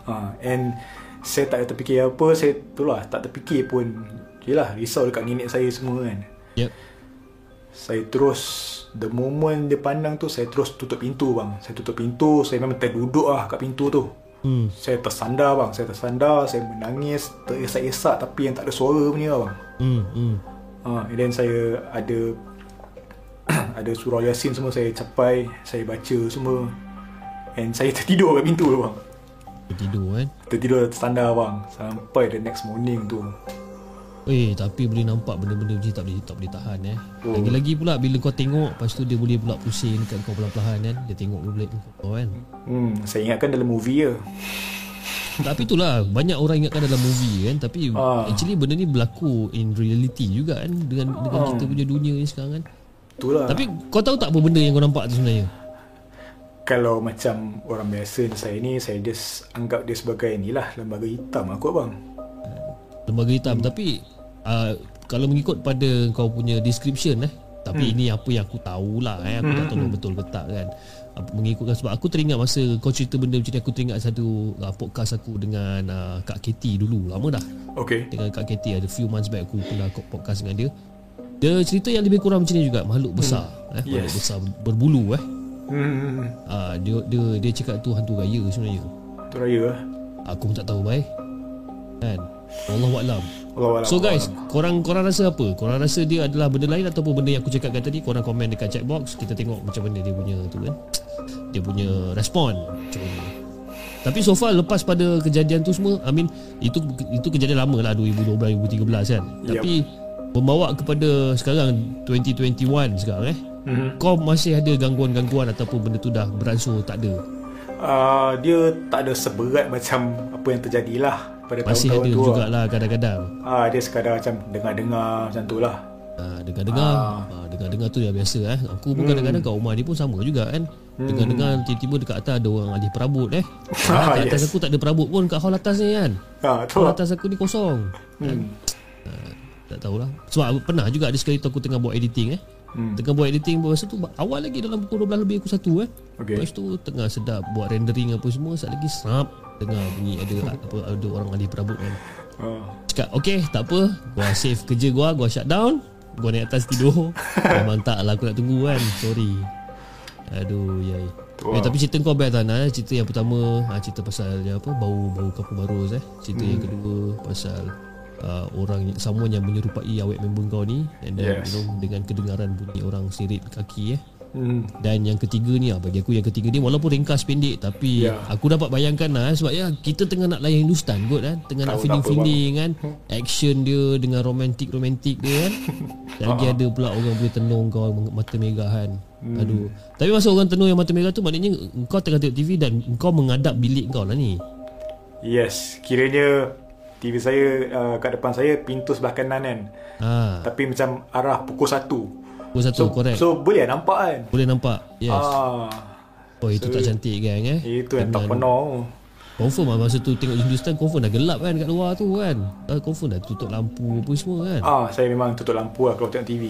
Ha, And Saya tak ada terfikir apa Saya tu lah Tak terfikir pun. Yelah risau dekat nenek saya semua kan. Yep. Saya terus The moment dia pandang tu Saya terus tutup pintu bang. Saya tutup pintu Saya memang terduduk lah kat pintu tu Hmm. Saya tersandar bang. Saya tersandar Saya menangis Teresak-esak Tapi yang tak ada suara punya bang. Hmm Hmm. Ha, And then saya ada *coughs* Ada surah Yasin semua Saya capai Saya baca semua. And saya tertidur kat pintu tu bang. Tidur kan Tertidur terstandar bang. Sampai the next morning tu Eh tapi boleh nampak benda-benda macam tak boleh tak boleh tahan eh. Oh. Lagi-lagi pula bila kau tengok lepas tu dia boleh pula pusing dekat kau perlahan-lahan kan. Dia tengok boleh kau kan. hmm, Saya ingatkan dalam movie je Tapi itulah banyak orang ingatkan dalam movie kan tapi Ah. actually benda ni berlaku in reality juga kan dengan dengan Ah. kita punya dunia ni sekarang kan. Itulah Tapi kau tahu tak apa benda yang kau nampak tu sebenarnya? Kalau macam orang biasa ni saya ni Saya just anggap dia sebagai ni lah Lembaga hitam aku abang Lembaga hitam hmm. tapi uh, kalau mengikut pada kau punya description eh tapi hmm. ini apa yang aku tahulah eh aku hmm. tak tahu betul ke tak kan mengikutkan sebab aku teringat masa kau cerita benda macam ni aku teringat satu uh, podcast aku dengan uh, Kak Katie dulu lama dah. Okay. Dengan Kak Katie ada few months back aku pernah podcast dengan dia. Dia cerita yang lebih kurang macam ni juga makhluk besar hmm. eh makhluk Yes. besar berbulu eh. Hmm, uh, dia dia dia cakap tu hantu raya sebenarnya. Tu raya lah aku pun tak tahu baik kan A'lam Allah So guys, korang korang rasa apa? Korang rasa dia adalah benda lain ataupun benda yang aku cakapkan tadi? Korang komen dekat chat box, kita tengok macam mana dia punya tu kan. Dia punya respon macam mana. Tapi so far lepas pada kejadian tu semua, I mean itu itu kejadian lama lah 2012 2013 kan. Yup. Tapi membawa kepada sekarang 2021 sekarang eh. hmm. Kau masih ada gangguan-gangguan ataupun benda tu dah beransur tak ada? uh, Dia tak ada seberat macam Apa yang terjadilah Pada Masih ada tahun-tahun tu jugalah kadang-kadang. Ah, Dia sekadar macam Dengar-dengar macam tu lah. Ha, dengar-dengar. Ah. ha, Dengar-dengar tu dah biasa eh. Aku pun kadang-kadang kat rumah dia pun sama juga kan. Dengar-dengar tiba-tiba dekat atas ada orang alih perabot eh. *laughs* Ah, ha, Kat atas yes. aku tak ada perabot pun kat hall atas ni kan. Ah, Tu Hall atas aku ni kosong. Hmm. Tak tahulah. Sebab pernah juga ada sekali tu aku tengah buat editing eh. Hmm. Tengah buat editing Masa tu awal lagi dalam pukul 12 lebih aku satu eh. Okay. Lepas tu tengah sedap buat rendering apa semua Saat lagi serap Dengar bunyi ada apa ada orang alih perabot kan? Ah. Cakap okay tak apa. Gua save kerja gua Gua shut down. Gua naik atas tidur. Memang tak lah aku nak tunggu kan. Sorry. Aduh yai Wow. Eh, tapi cerita kau best lah Nah. Cerita yang pertama ha, Cerita pasal yang apa? Bau bau kapur barus eh Cerita yang kedua Pasal uh, Orang Someone yang menyerupai Awet member kau ni. And then Yes. you know, Dengan kedengaran bunyi orang Sirit kaki eh Hmm. Dan yang ketiga ni ah, Bagi aku yang ketiga ni Walaupun ringkas pendek Tapi Ya. Aku dapat bayangkan lah Sebab ya Kita tengah nak layan Hindustan kot kan Tengah nak Tahu tak feeling-feeling kan Action dia Dengan romantik-romantik dia kan Dan *laughs* lagi ada pula Orang boleh tenung kau Mata megahan Hmm. Aduh Tapi masa orang tenung yang mata merah tu Maknanya Kau tengah tengok TV Dan kau mengadap bilik kau lah ni Yes, kiranya TV saya uh, kat depan saya pintu sebelah kanan kan. Ah, Tapi macam arah pukul 1. Pukul satu So, correct so boleh nampak kan? Boleh nampak Yes. Ah, Oh itu tak cantik kan eh? itu yang tak penuh. Confirm lah masa tu tengok Hindustan Confirm dah gelap kan kat luar tu kan? Ah, Confirm dah tutup lampu apa semua kan? Ah, saya memang tutup lampu lah kalau tengok TV.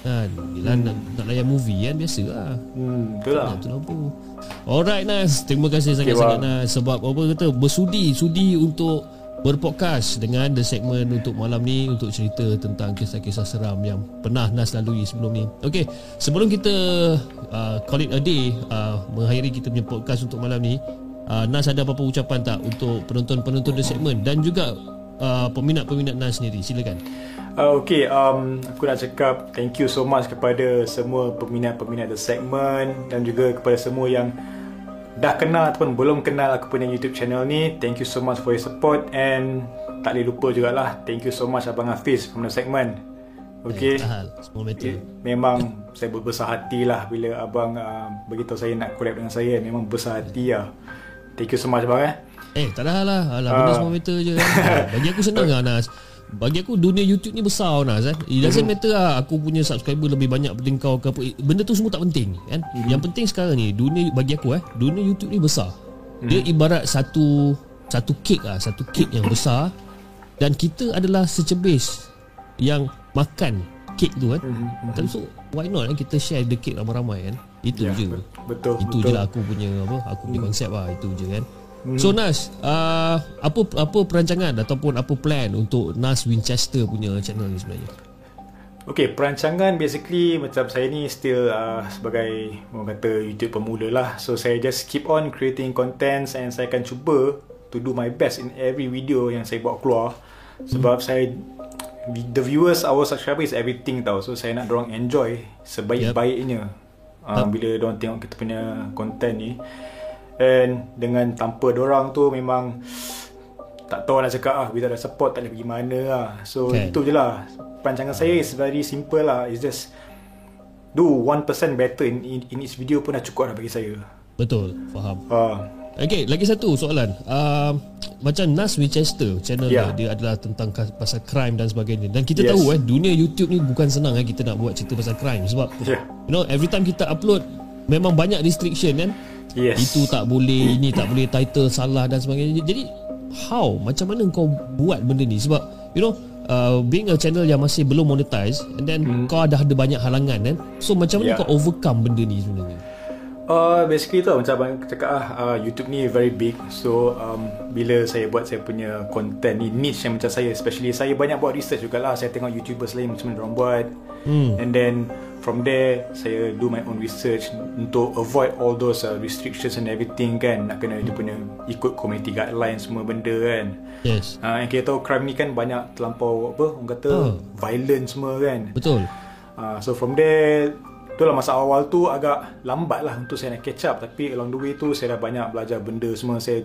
kan? Yelah, nak, nak layan movie kan Biasa lah. Hmm, betul lah. Tutup lampu. Alright Nas. Terima kasih sangat-sangat bang. Nas. Sebab apa kata Bersudi Sudi untuk Berpodcast Dengan the segment Untuk malam ni Untuk cerita tentang Kisah-kisah seram Yang pernah Nas lalui sebelum ni. Okay Sebelum kita uh, Call it a day uh, Mengakhiri kita punya podcast Untuk malam ni uh, Nas ada apa-apa ucapan tak Untuk penonton-penonton the segment Dan juga uh, Peminat-peminat Nas sendiri? Silakan. Uh, okay, um, aku nak cakap thank you so much kepada semua peminat-peminat The Segment dan juga kepada semua yang dah kenal ataupun belum kenal aku punya YouTube channel ni. Thank you so much for your support and tak boleh lupa jugalah thank you so much Abang Hafiz from The Segment. Okay. Hal Semua matter Eh, memang saya berbesar hati lah bila abang uh, beritahu saya nak collab dengan saya. Memang besar hati lah. Thank you so much abang eh. Eh tak ada lah Alah benda Ah. semua matter je *laughs* Bagi aku senang lah Nas Bagi aku dunia YouTube ni besar Nas kan It doesn't Mhm. matter lah Aku punya subscriber lebih banyak Daripada kau ke apa Eh, Benda tu semua tak penting kan Mhm. Yang penting sekarang ni Dunia bagi aku eh Dunia YouTube ni besar Dia Mhm. ibarat satu Satu kek lah Satu kek yang besar Dan kita adalah secebis Yang makan kek tu kan Tapi so Why not kan Kita share the cake ramai-ramai kan Itu. Ya, je Betul. itu betul. je lah aku punya apa aku punya konsep lah itu je kan So Nas uh, apa apa perancangan ataupun apa plan untuk Nas Winchester punya channel ni sebenarnya Okay, perancangan basically macam saya ni still uh, sebagai orang kata YouTube pemula lah. So saya just keep on creating contents and saya akan cuba to do my best in every video yang saya buat keluar. Sebab saya the viewers our subscriber is everything tau. So saya nak dorang enjoy sebaik-baiknya uh, bila dorang tengok kita punya content ni. And dengan tanpa dorang tu memang tak tahu nak cakap ah without the support tak boleh pergi mana lah. So Kan. itu je lah. Perancangan saya is very simple lah. It's just do 1% better in, in, in each video pun dah cukup dah bagi saya. betul faham Uh, Okay lagi satu soalan uh, macam Nas Winchester channel Ya. dia dia adalah tentang kas- pasal crime dan sebagainya dan kita Yes. tahu eh dunia YouTube ni bukan senang eh kita nak buat cerita pasal crime sebab yeah. you know every time kita upload memang banyak restriction kan Yes. Itu tak boleh Ini tak boleh Title salah dan sebagainya Jadi How Macam mana kau buat benda ni Sebab You know uh, Being a channel yang masih belum monetize And then hmm. Kau dah ada banyak halangan kan So macam mana Yeah. kau overcome benda ni sebenarnya Uh, basically tu macam abang cakap ah uh, YouTube ni very big so um, bila saya buat saya punya content ni niche yang macam saya especially saya banyak buat research jugalah saya tengok YouTubers lain macam mana diorang buat Hmm. and then from there saya do my own research untuk avoid all those uh, restrictions and everything kan. Nak kena dia punya ikut community guidelines semua benda kan. Yes. Uh, yang kita tahu crime ni kan banyak terlampau apa orang kata Oh. violent semua kan. Betul. Uh, so from there Itulah masa awal tu agak lambat lah untuk saya nak catch up. Tapi along the way tu saya dah banyak belajar benda semua. Saya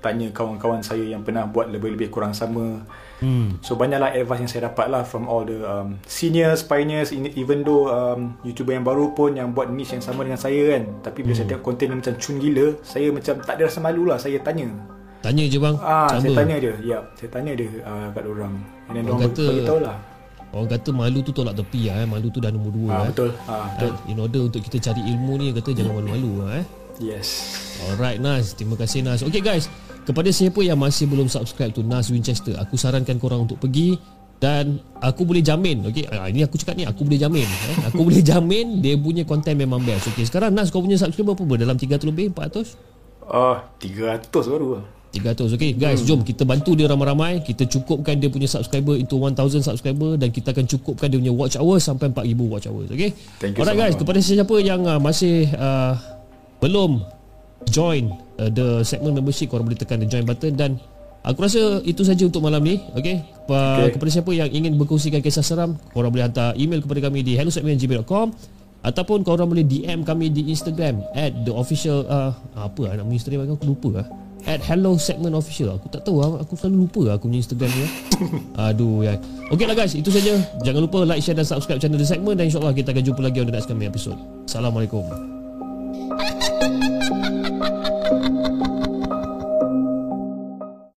tanya kawan-kawan saya yang pernah buat lebih-lebih kurang sama hmm. So banyaklah advice yang saya dapat lah from all the um, seniors, pioneers Even though um, YouTuber yang baru pun yang buat niche yang sama dengan saya kan. Tapi bila saya tengok konten yang macam cun gila Saya macam tak ada rasa malu lah, saya tanya. Tanya je bang. Ah, saya Sama. tanya dia, ya, saya tanya dia uh, kat orang. And then Orang orang kata- bagi lah Orang kata malu tu tolak tepi lah eh. Malu tu dah nombor dua ah, eh. Betul, ah, betul. Eh, In order untuk kita cari ilmu ni Kata jangan malu-malu lah eh. Yes. Alright Nas. Terima kasih Nas. Okay guys Kepada siapa yang masih belum subscribe tu Nas Winchester Aku sarankan korang untuk pergi Dan Aku boleh jamin Okay ah, Ini aku cakap ni Aku boleh jamin eh? Aku *laughs* boleh jamin Dia punya content memang best. Okay sekarang Nas kau punya subscriber berapa Dalam 300 lebih 400 Ah, 300 baru. lah 300 okay guys jom kita bantu dia ramai-ramai. Kita cukupkan dia punya subscriber into 1000 subscriber dan kita akan cukupkan dia punya watch hours sampai 4000 watch hours okay Thank you alright so guys much. kepada sesiapa yang uh, masih uh, belum join uh, the segment membership korang boleh tekan the join button dan aku rasa itu saja untuk malam ni okay, Pa- Okay. kepada siapa yang ingin berkongsikan kisah seram korang boleh hantar email kepada kami di hellosegment.gmail.com Ataupun korang boleh DM kami di Instagram At the official uh, Apa lah nama Instagram aku lupa lah At hello segment official Aku tak tahu lah Aku selalu lupa lah aku punya Instagram ni lah. *laughs* Aduh ya. Okay lah guys Itu saja Jangan lupa like, share dan subscribe channel The Segment Dan insyaAllah kita akan jumpa lagi On the next coming episode Assalamualaikum